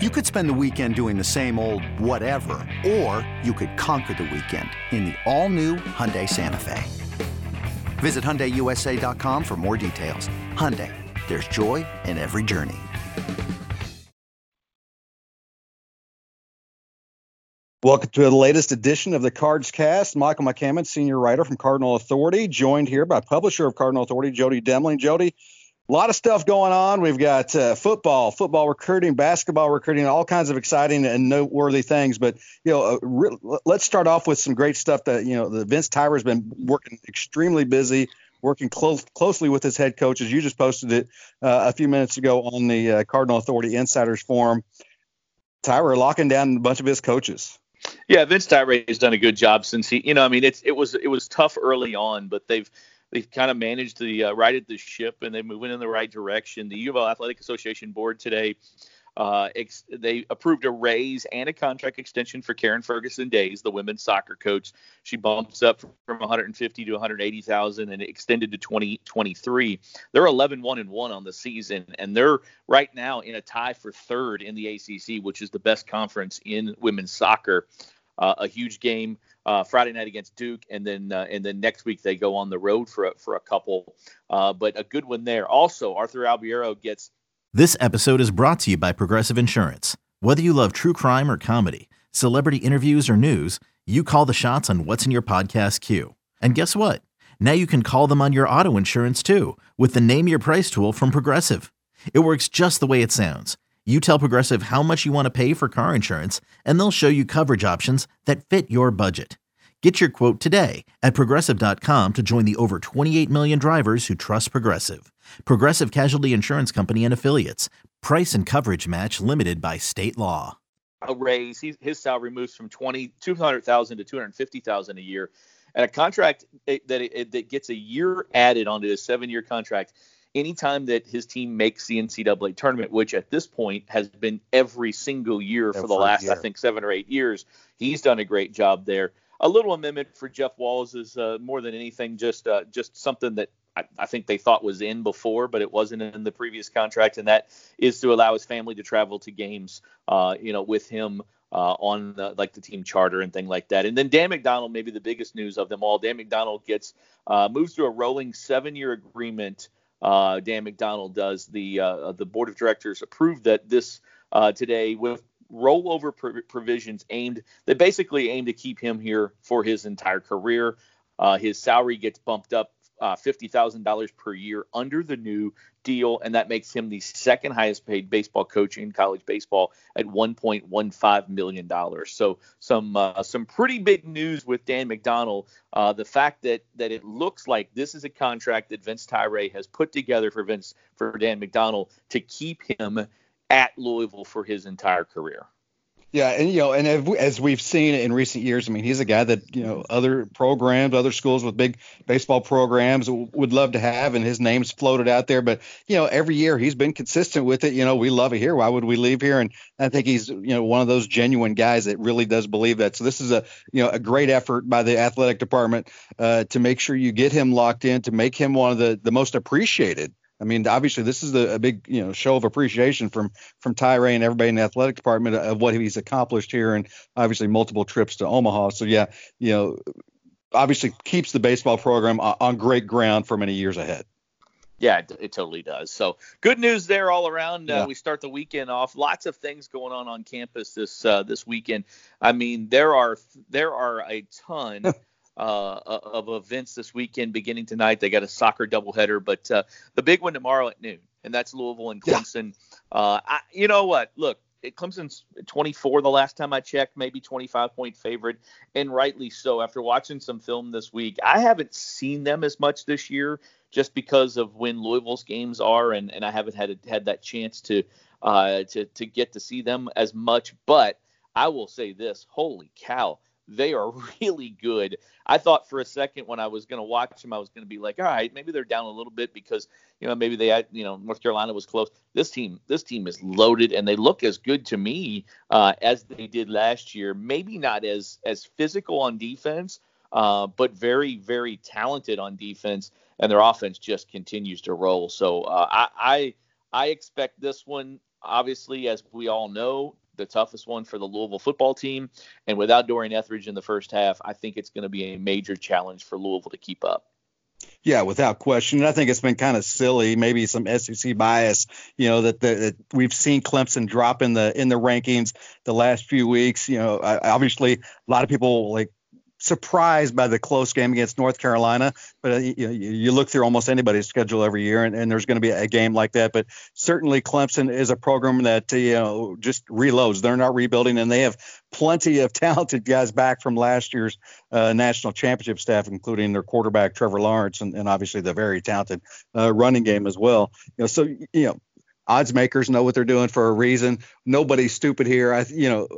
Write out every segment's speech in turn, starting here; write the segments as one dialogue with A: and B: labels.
A: You could spend the weekend doing the same old whatever, or you could conquer the weekend in the all-new Hyundai Santa Fe. Visit HyundaiUSA.com for more details. Hyundai, there's joy in every journey.
B: Welcome to the latest edition of the Cards Cast. Michael McCammon, senior writer from Cardinal Authority, joined here by publisher of Cardinal Authority, Jody Demling. Jody, a lot of stuff going on. We've got uh, football, football recruiting, basketball recruiting, all kinds of exciting and noteworthy things. But you know, uh, re- let's start off with some great stuff that you know the Vince Tyra has been working extremely busy, working close, closely with his head coaches. You just posted it uh, a few minutes ago on the uh, Cardinal Authority Insiders Forum. Tyra locking down a bunch of his coaches.
C: Yeah, Vince Tyra has done a good job since he, you know, I mean, it's it was it was tough early on, but they've they've kind of managed to uh, righted the ship and they're moving in the right direction. The U of L Athletic Association board today, uh, ex- they approved a raise and a contract extension for Karen Ferguson-Dayes, the women's soccer coach. She bumps up from 150 to 180,000 and extended to 2023. They're 11 1 and 1 on the season, and they're right now in a tie for third in the ACC, which is the best conference in women's soccer. Uh, a huge game uh, Friday night against Duke, and then uh, and then next week they go on the road for a, for a couple. Uh, but a good one there. Also, Arthur Albiero gets.
D: This episode is brought to you by Progressive Insurance. Whether you love true crime or comedy, celebrity interviews or news, you call the shots on what's in your podcast queue. And guess what? Now you can call them on your auto insurance too with the Name Your Price tool from Progressive. It works just the way it sounds you tell Progressive how much you want to pay for car insurance, and they'll show you coverage options that fit your budget. Get your quote today at progressive.com to join the over 28 million drivers who trust Progressive. Progressive Casualty Insurance Company and Affiliates. Price and coverage match limited by state law.
C: A raise. His salary moves from 20, 200,000 to 250,000 a year. And a contract eh, that, it, that gets a year added onto his seven year contract anytime that his team makes the NCAA tournament, which at this point has been every single year for the last, year. I think, seven or eight years, he's done a great job there. A little amendment for Jeff Walz is uh, more than anything just uh, just something that I, I, think they thought was in before, but it wasn't in the previous contract, and that is to allow his family to travel to games, uh, you know, with him. Uh, on the, like the team charter and thing like that. And then Dan McDonnell, maybe the biggest news of them all. Dan McDonnell gets uh, moves to a rolling seven-year agreement uh, Dan McDonnell does. The uh, the board of directors approved that this uh, today with rollover provisions aimed they basically aim to keep him here for his entire career. Uh, his salary gets bumped up uh, $50,000 per year under the new deal, and that makes him the second highest paid baseball coach in college baseball at 1.15 million dollars. So some uh, some pretty big news with Dan McDonnell. Uh, the fact that that it looks like this is a contract that Vince Tyra has put together for Vince for Dan McDonnell to keep him at Louisville for his entire career.
B: Yeah, and you know, and as we've seen in recent years, I mean, he's a guy that you know other programs, other schools with big baseball programs would love to have, and his name's floated out there. But you know, every year he's been consistent with it. You know, we love it here. Why would we leave here? And I think he's you know one of those genuine guys that really does believe that. So this is a you know a great effort by the athletic department uh, to make sure you get him locked in, to make him one of the the most appreciated I mean, obviously, this is a, a, big, you know, show of appreciation from from Tyra and everybody in the athletic department of what he's accomplished here, and obviously multiple trips to Omaha. So yeah, you know, obviously keeps the baseball program on, on great ground for many years ahead.
C: Yeah, it, it, totally does. So good news there all around. Uh, yeah. We start the weekend off. Lots of things going on on campus this uh, this weekend. I mean, there are there are a ton uh, of events this weekend beginning tonight. They got a soccer doubleheader, but uh, the big one tomorrow at noon, and that's Louisville and Clemson. Yeah. Uh, I, you know what? Look, Clemson's 24 the last time I checked, maybe 25 point favorite, and rightly so. After watching some film this week, I haven't seen them as much this year just because of when Louisville's games are, and, and I haven't had had that chance to uh, to to get to see them as much. But I will say this: Holy cow! They are really good. I thought for a second when I was going to watch them, I was going to be like, all right, maybe they're down a little bit because you know maybe they had you know North Carolina was close. This team, this team is loaded, and they look as good to me uh, as they did last year. Maybe not as as physical on defense, uh, but very very talented on defense, and their offense just continues to roll. So uh, I, I I expect this one obviously, as we all know, the toughest one for the Louisville football team. And without Dorian Etheridge in the first half, I think it's going to be a major challenge for Louisville to keep up.
B: Yeah, without question. I think it's been kind of silly, maybe some SEC bias, you know, that, the, that we've seen Clemson drop in the in the rankings the last few weeks. You know, obviously a lot of people like surprised by the close game against North Carolina, but uh, you, you look through almost anybody's schedule every year, and, and there's going to be a game like that. But certainly, Clemson is a program that you know just reloads. They're not rebuilding, and they have plenty of talented guys back from last year's uh, national championship staff, including their quarterback Trevor Lawrence, and, and obviously the very talented uh, running game as well. You know, so you know odds makers know what they're doing for a reason. Nobody's stupid here. I, you know,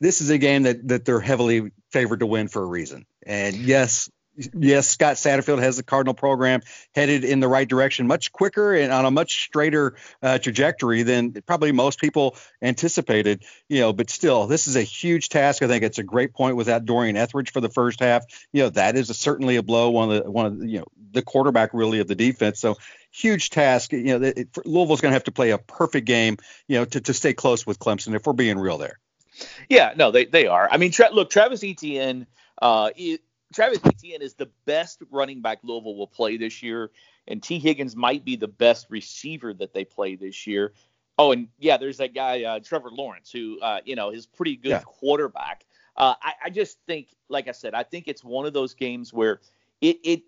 B: this is a game that that they're heavily favored to win for a reason. And yes, yes, Scott Satterfield has the Cardinal program headed in the right direction much quicker and on a much straighter uh, trajectory than probably most people anticipated. You know, but still, this is a huge task. I think it's a great point without Dorian Etheridge for the first half. You know, that is a, certainly a blow. One of the one of the, you know the quarterback really of the defense. So huge task. You know, it, Louisville's going to have to play a perfect game. You know, to to stay close with Clemson if we're being real there.
C: Yeah, no, they they are. I mean, tra- look, Travis Etienne, uh, it, Travis Etienne is the best running back Louisville will play this year, and Tee Higgins might be the best receiver that they play this year. Oh, and yeah, there's that guy uh, Trevor Lawrence, who uh, you know is pretty good yeah. quarterback. Uh, I, I just think, like I said, I think it's one of those games where it, it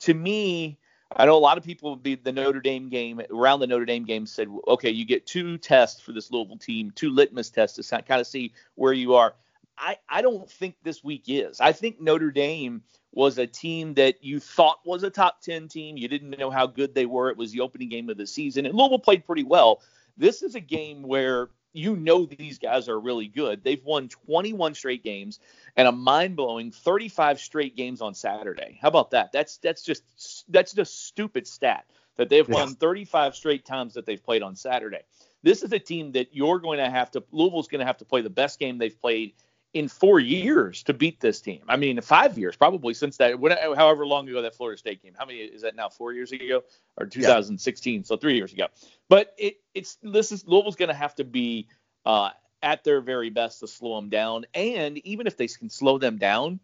C: to me I know a lot of people would be the Notre Dame game around the Notre Dame game said, okay, you get two tests for this Louisville team, two litmus tests to kind of see where you are. I, I don't think this week is. I think Notre Dame was a team that you thought was a top 10 team. You didn't know how good they were. It was the opening game of the season, and Louisville played pretty well. This is a game where you know these guys are really good. They've won 21 straight games and a mind-blowing 35 straight games on Saturday. How about that? That's that's just that's just stupid stat that they've won 35 straight times that they've played on Saturday. This is a team that you're going to have to Louisville's going to have to play the best game they've played in four years to beat this team. I mean, five years probably since that, however long ago that Florida State game. How many is that now? Four years ago or 2016? Yeah. So three years ago. But it, it's this is Louisville's going to have to be uh, at their very best to slow them down. And even if they can slow them down,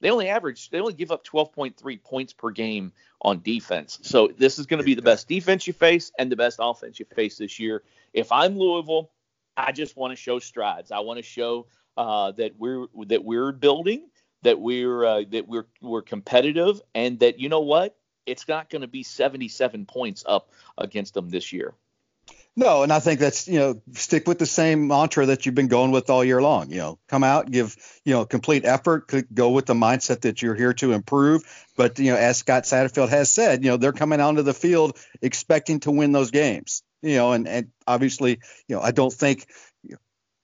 C: they only average they only give up 12.3 points per game on defense. So this is going to be the best defense you face and the best offense you face this year. If I'm Louisville, I just want to show strides. I want to show uh, that we're that we're building, that we're uh, that we're we're competitive, and that you know what, it's not going to be 77 points up against them this year.
B: No, and I think that's you know stick with the same mantra that you've been going with all year long. You know, come out, give you know complete effort, go with the mindset that you're here to improve. But you know, as Scott Satterfield has said, you know they're coming out onto the field expecting to win those games. You know, and and obviously, you know, I don't think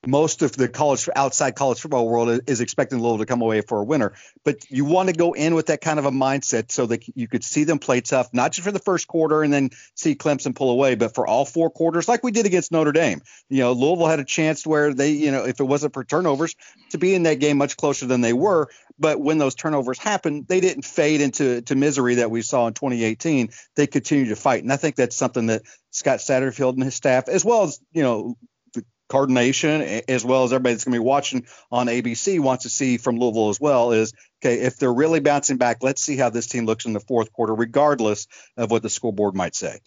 B: most of the college outside college football world is expecting Louisville to come away for a winner. But you want to go in with that kind of a mindset so that you could see them play tough, not just for the first quarter and then see Clemson pull away, but for all four quarters, like we did against Notre Dame. You know, Louisville had a chance where they, you know, if it wasn't for turnovers, to be in that game much closer than they were. But when those turnovers happened, they didn't fade into to misery that we saw in 2018. They continued to fight, and I think that's something that Scott Satterfield and his staff, as well as you know Card Nation, as well as everybody that's going to be watching on ABC, wants to see from Louisville as well is okay, if they're really bouncing back, let's see how this team looks in the fourth quarter, regardless of what the school board might say.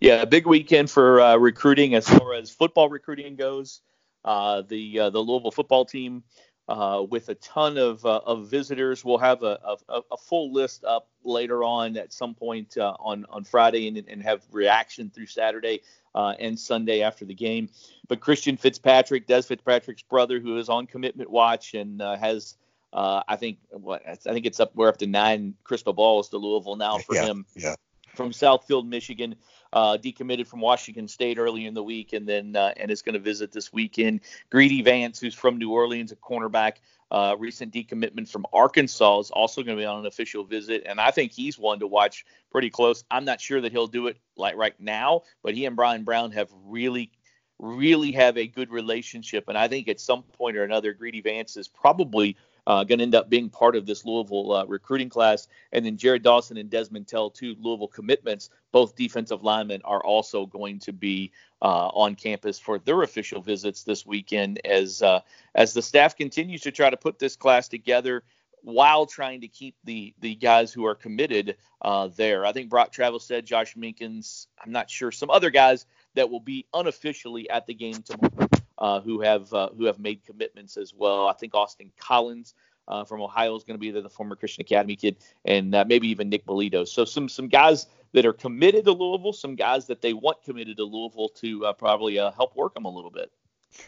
C: Yeah, a big weekend for uh, recruiting as far as football recruiting goes. Uh, the uh, the Louisville football team uh, with a ton of, uh, of visitors. We'll have a, a, a, full list up later on at some point uh, on on Friday and, and have reaction through Saturday uh, and Sunday after the game. But Christian Fitzpatrick, Dez Fitzpatrick's brother, who is on commitment watch and uh, has uh, I think what I think it's up we're up to nine crystal balls to Louisville now for
B: yeah,
C: him.
B: Yeah.
C: From Southfield, Michigan uh, decommitted from Washington State early in the week, and then uh, and is going to visit this weekend. Greedy Vance, who's from New Orleans, a cornerback, uh, recent decommitment from Arkansas, is also going to be on an official visit, and I think he's one to watch pretty close. I'm not sure that he'll do it like right now, but he and Bryan Brown have really really have a good relationship, and I think at some point or another, Greedy Vance is probably uh, going to end up being part of this Louisville uh, recruiting class. And then Jared Dawson and Desmond Tell, two Louisville commitments, both defensive linemen, are also going to be uh, on campus for their official visits this weekend as uh, as the staff continues to try to put this class together while trying to keep the the guys who are committed uh, there. I think Brock Travelstead Josh Minkins, I'm not sure some other guys that will be unofficially at the game tomorrow uh, who have uh, who have made commitments as well. I think Austin Collins uh, from Ohio is going to be there, the former Christian Academy kid, and uh, maybe even Nick Bolito. So some some guys that are committed to Louisville, some guys that they want committed to Louisville to uh, probably uh, help work them a little bit.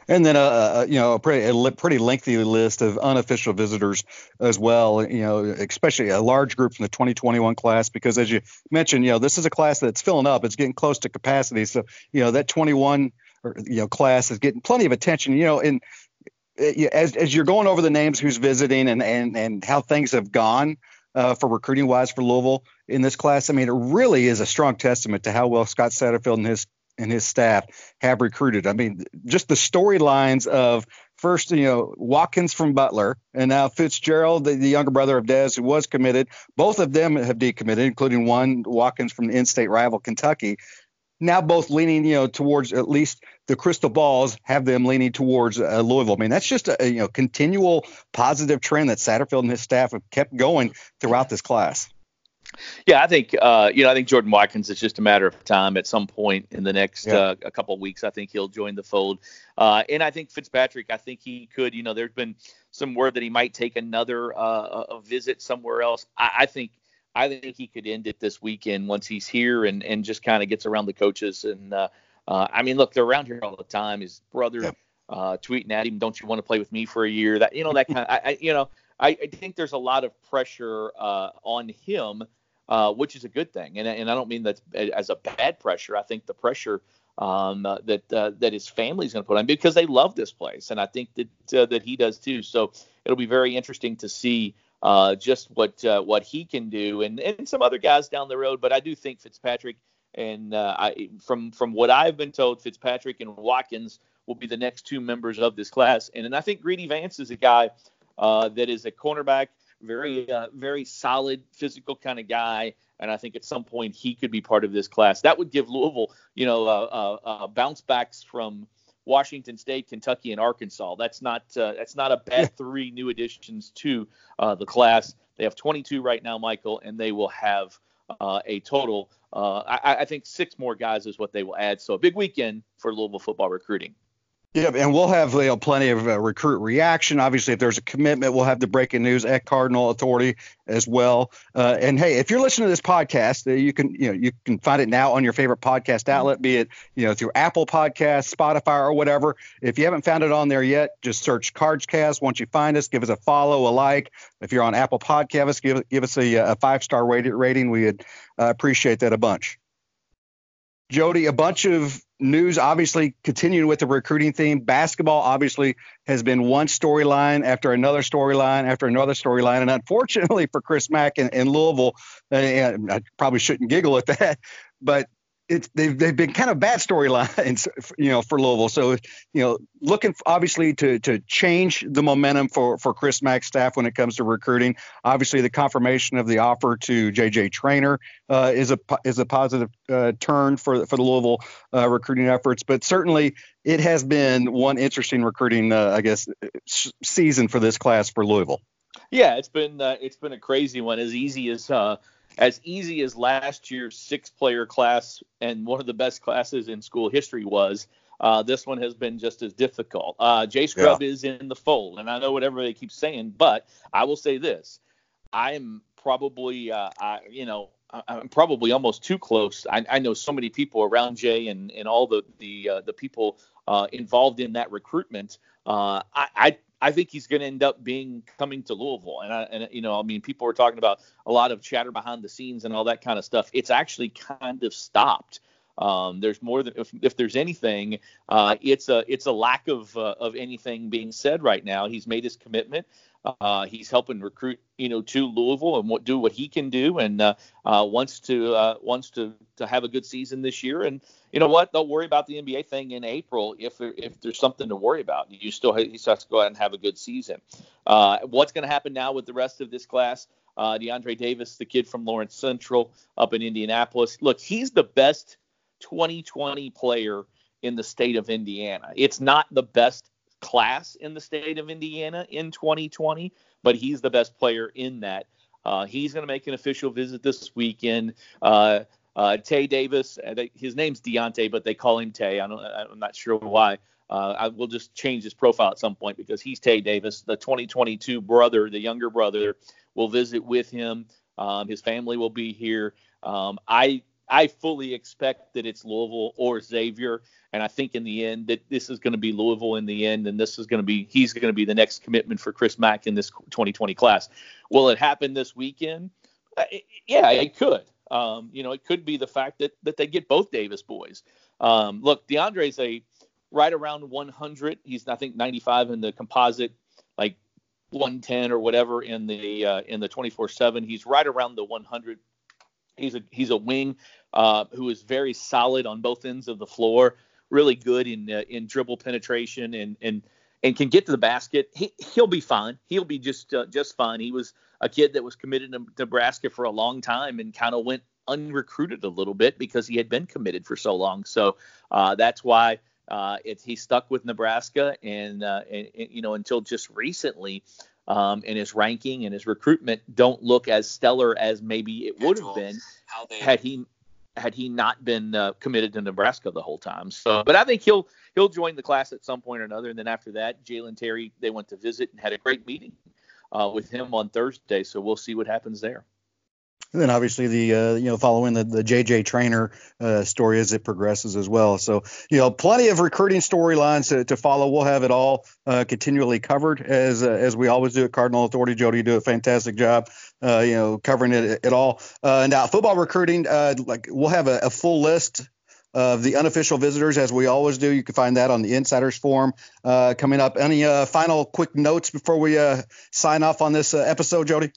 B: And then, uh, you know, a pretty, a pretty lengthy list of unofficial visitors as well. You know, especially a large group from the 2021 class, because as you mentioned, you know, this is a class that's filling up. It's getting close to capacity. So, you know, that 21 or you know class is getting plenty of attention. You know, and uh, as as you're going over the names, who's visiting, and and and how things have gone uh, for recruiting wise for Louisville in this class, I mean, it really is a strong testament to how well Scott Satterfield and his and his staff have recruited. I mean, just the storylines of first, you know, Watkins from Butler, and now Fitzgerald, the, the, younger brother of Dez, who was committed. Both of them have decommitted, including one Watkins from the in-state rival Kentucky now both leaning, you know, towards at least the crystal balls have them leaning towards uh, Louisville. I mean, that's just a, a, you know continual positive trend that Satterfield and his staff have kept going throughout this class.
C: Yeah, I think uh, you know I think Jordan Watkins is just a matter of time. At some point in the next yeah. uh, a couple of weeks, I think he'll join the fold. Uh, and I think Fitzpatrick, I think he could. You know, there's been some word that he might take another uh, a visit somewhere else. I, I think I think he could end it this weekend once he's here and and just kind of gets around the coaches. And uh, uh, I mean, look, they're around here all the time. His brother uh, tweeting at him, "Don't you want to play with me for a year?" That you know that kind. Of, I, I you know I, I think there's a lot of pressure uh, on him, uh, which is a good thing. And and I don't mean that as a bad pressure. I think the pressure. Um, uh, that uh, that his family's going to put on him because they love this place, and I think that uh, that he does too. So it'll be very interesting to see uh, just what uh, what he can do, and and some other guys down the road. But I do think Fitzpatrick and uh, I, from from what I've been told, Fitzpatrick and Watkins will be the next two members of this class. And, and I think Greedy Vance is a guy uh, that is a cornerback, very uh, very solid physical kind of guy. And I think at some point he could be part of this class. That would give Louisville, you know, uh, bounce backs from Washington State, Kentucky, and Arkansas. That's not uh, that's not a bad three new additions to uh, the class. They have 22 right now, Michael, and they will have uh, a total. Uh, I, I, think six more guys is what they will add. So a big weekend for Louisville football recruiting.
B: Yeah, and we'll have you know, plenty of uh, recruit reaction. Obviously, if there's a commitment, we'll have the breaking news at Cardinal Authority as well. Uh, and hey, if you're listening to this podcast, uh, you can you know you can find it now on your favorite podcast outlet, be it you know through Apple Podcasts, Spotify, or whatever. If you haven't found it on there yet, just search Cardscast. Once you find us, give us a follow, a like. If you're on Apple Podcasts, give give us a, a five star rating. We would uh, appreciate that a bunch. Jody, a bunch of news obviously continuing with the recruiting theme. Basketball obviously has been one storyline after another storyline after another storyline. And unfortunately for Chris Mack in Louisville, and I probably shouldn't giggle at that, but it's they've they've been kind of bad storylines, you know, for Louisville. So you know, looking obviously to to change the momentum for for Chris Mack's staff when it comes to recruiting. Obviously, the confirmation of the offer to JJ Traynor uh, is a is a positive uh, turn for for the Louisville uh, recruiting efforts. But certainly, it has been one interesting recruiting, uh, I guess, season for this class for Louisville.
C: Yeah, it's been uh, it's been a crazy one. As easy as uh, as easy as last year's six player class and one of the best classes in school history was, uh, this one has been just as difficult. Uh, Jay Scrubb yeah. is in the fold, and I know whatever they keep saying, but I will say this: I am probably, uh, I, you know, I'm probably almost too close. I, I, know so many people around Jay and, and all the the uh, the people uh, involved in that recruitment. Uh, I, I I think he's going to end up being coming to Louisville. And, I, and you know, I mean, people are talking about a lot of chatter behind the scenes and all that kind of stuff. It's actually kind of stopped. Um, there's more than if, if there's anything, uh, it's a it's a lack of uh, of anything being said right now. He's made his commitment. Uh, he's helping recruit, you know, to Louisville and what, do what he can do, and uh, uh, wants to uh, wants to to have a good season this year. And you know what? They'll worry about the NBA thing in April if if there's something to worry about. You still he still has to go out and have a good season. Uh, what's going to happen now with the rest of this class? Uh, DeAndre Davis, the kid from Lawrence Central up in Indianapolis. Look, he's the best 2020 player in the state of Indiana. It's not the best class in the state of Indiana in 2020, but he's the best player in that. Uh, he's going to make an official visit this weekend. Uh, uh, Tay Davis, uh, his name's Deontay, but they call him Tay. I am not sure why. Uh, I will just change his profile at some point because he's Tay Davis, the 2022 brother, the younger brother, will visit with him. Um, his family will be here. Um, I I fully expect that it's Louisville or Xavier, and I think in the end that this is going to be Louisville in the end, and this is going to be he's going to be the next commitment for Chris Mack in this 2020 class. Will it happen this weekend? Uh, yeah, it could. Um, you know, it could be the fact that that they get both Davis boys. Um, look, DeAndre's a right around 100. He's I think 95 in the composite, like 110 or whatever in the uh, in the 24/7. He's right around the 100 He's a he's a wing uh, who is very solid on both ends of the floor, really good in uh, in dribble penetration and and and can get to the basket. He he'll be fine. He'll be just uh, just fine. He was a kid that was committed to Nebraska for a long time and kind of went unrecruited a little bit because he had been committed for so long. So uh, that's why uh, it, he stuck with Nebraska and, uh, and, and, you know until just recently um, and his ranking and his recruitment don't look as stellar as maybe it would have been had he had he not been uh, committed to Nebraska the whole time. So, but I think he'll he'll join the class at some point or another. And then after that, Jalen Terry they went to visit and had a great meeting uh, with him on Thursday. So we'll see what happens there.
B: And then obviously the uh, you know following the the JJ Traynor uh, story as it progresses as well. So you know plenty of recruiting storylines to, to follow. We'll have it all uh, continually covered as uh, as we always do at Cardinal Authority. Jody, you do a fantastic job. Uh, you know covering it at all. Uh, now football recruiting, like we'll have a, a full list of the unofficial visitors, as we always do. You can find that on the Insiders Forum uh, coming up. Any uh, final quick notes before we uh, sign off on this episode, Jody?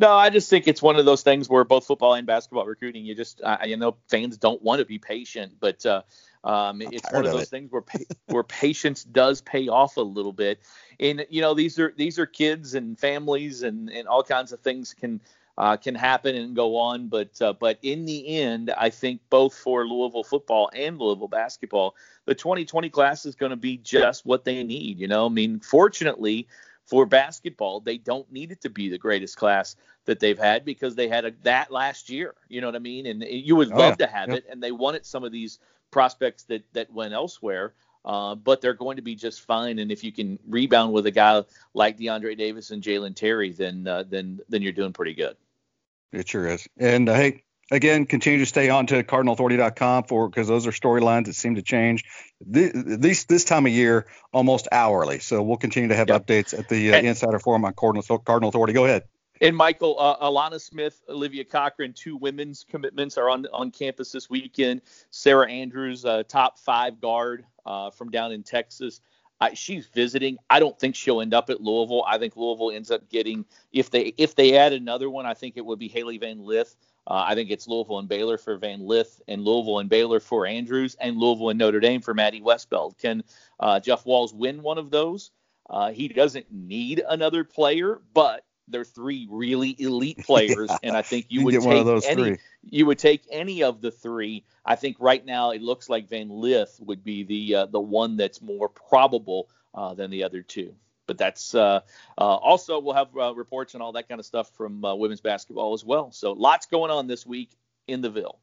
C: No, I just think it's one of those things where both football and basketball recruiting, you just, uh, you know, fans don't want to be patient, but uh, um, it's one of those of things where pa- where patience does pay off a little bit. And you know, these are these are kids and families and and all kinds of things can uh, can happen and go on. But uh, but in the end, I think both for Louisville football and Louisville basketball, the 2020 class is going to be just what they need. You know, I mean, fortunately for basketball, they don't need it to be the greatest class that they've had because they had a, that last year. You know what I mean? And you would oh, love yeah. to have it, and they wanted some of these prospects that that went elsewhere. Uh, but they're going to be just fine. And if you can rebound with a guy like DeAndre Davis and Jalen Terry, then uh, then then you're doing pretty good.
B: It sure is. And uh, hey, again, continue to stay on to cardinalauthority.com for because those are storylines that seem to change this this time of year almost hourly. So we'll continue to have yep. updates at the uh, and, Insider Forum on Cardinal, Cardinal Authority. Go ahead.
C: And Michael, uh, Alana Smith, Olivia Cochran, two women's commitments are on on campus this weekend. Sarah Andrews, uh, top five guard uh, from down in Texas. she's visiting. I don't think she'll end up at Louisville. I think Louisville ends up getting if they if they add another one. I think it would be Hailey Van Lith. Uh, I think it's Louisville and Baylor for Van Lith, and Louisville and Baylor for Andrews, and Louisville and Notre Dame for Maddy Westbeld. Can uh, Jeff Walz win one of those? Uh, he doesn't need another player, but they're three really elite players, yeah. and I think you, you would take any. Three. You would take any of the three. I think right now it looks like Van Lith would be the uh, the one that's more probable uh, than the other two but that's uh, uh, also we'll have uh, reports and all that kind of stuff from uh, women's basketball as well. So lots going on this week in the Ville.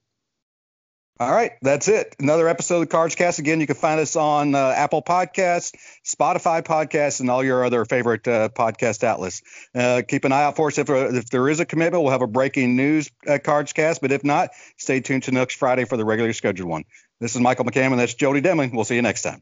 B: All right, that's it. Another episode of Cards Cast. Again, you can find us on uh, Apple Podcasts, Spotify Podcasts, and all your other favorite uh, podcast outlets. Uh, keep an eye out for us. If, if there is a commitment, we'll have a breaking news uh, Cards Cast. But if not, stay tuned to next Friday for the regular scheduled one. This is Michael McCammon. That's Jody Demling. We'll see you next time.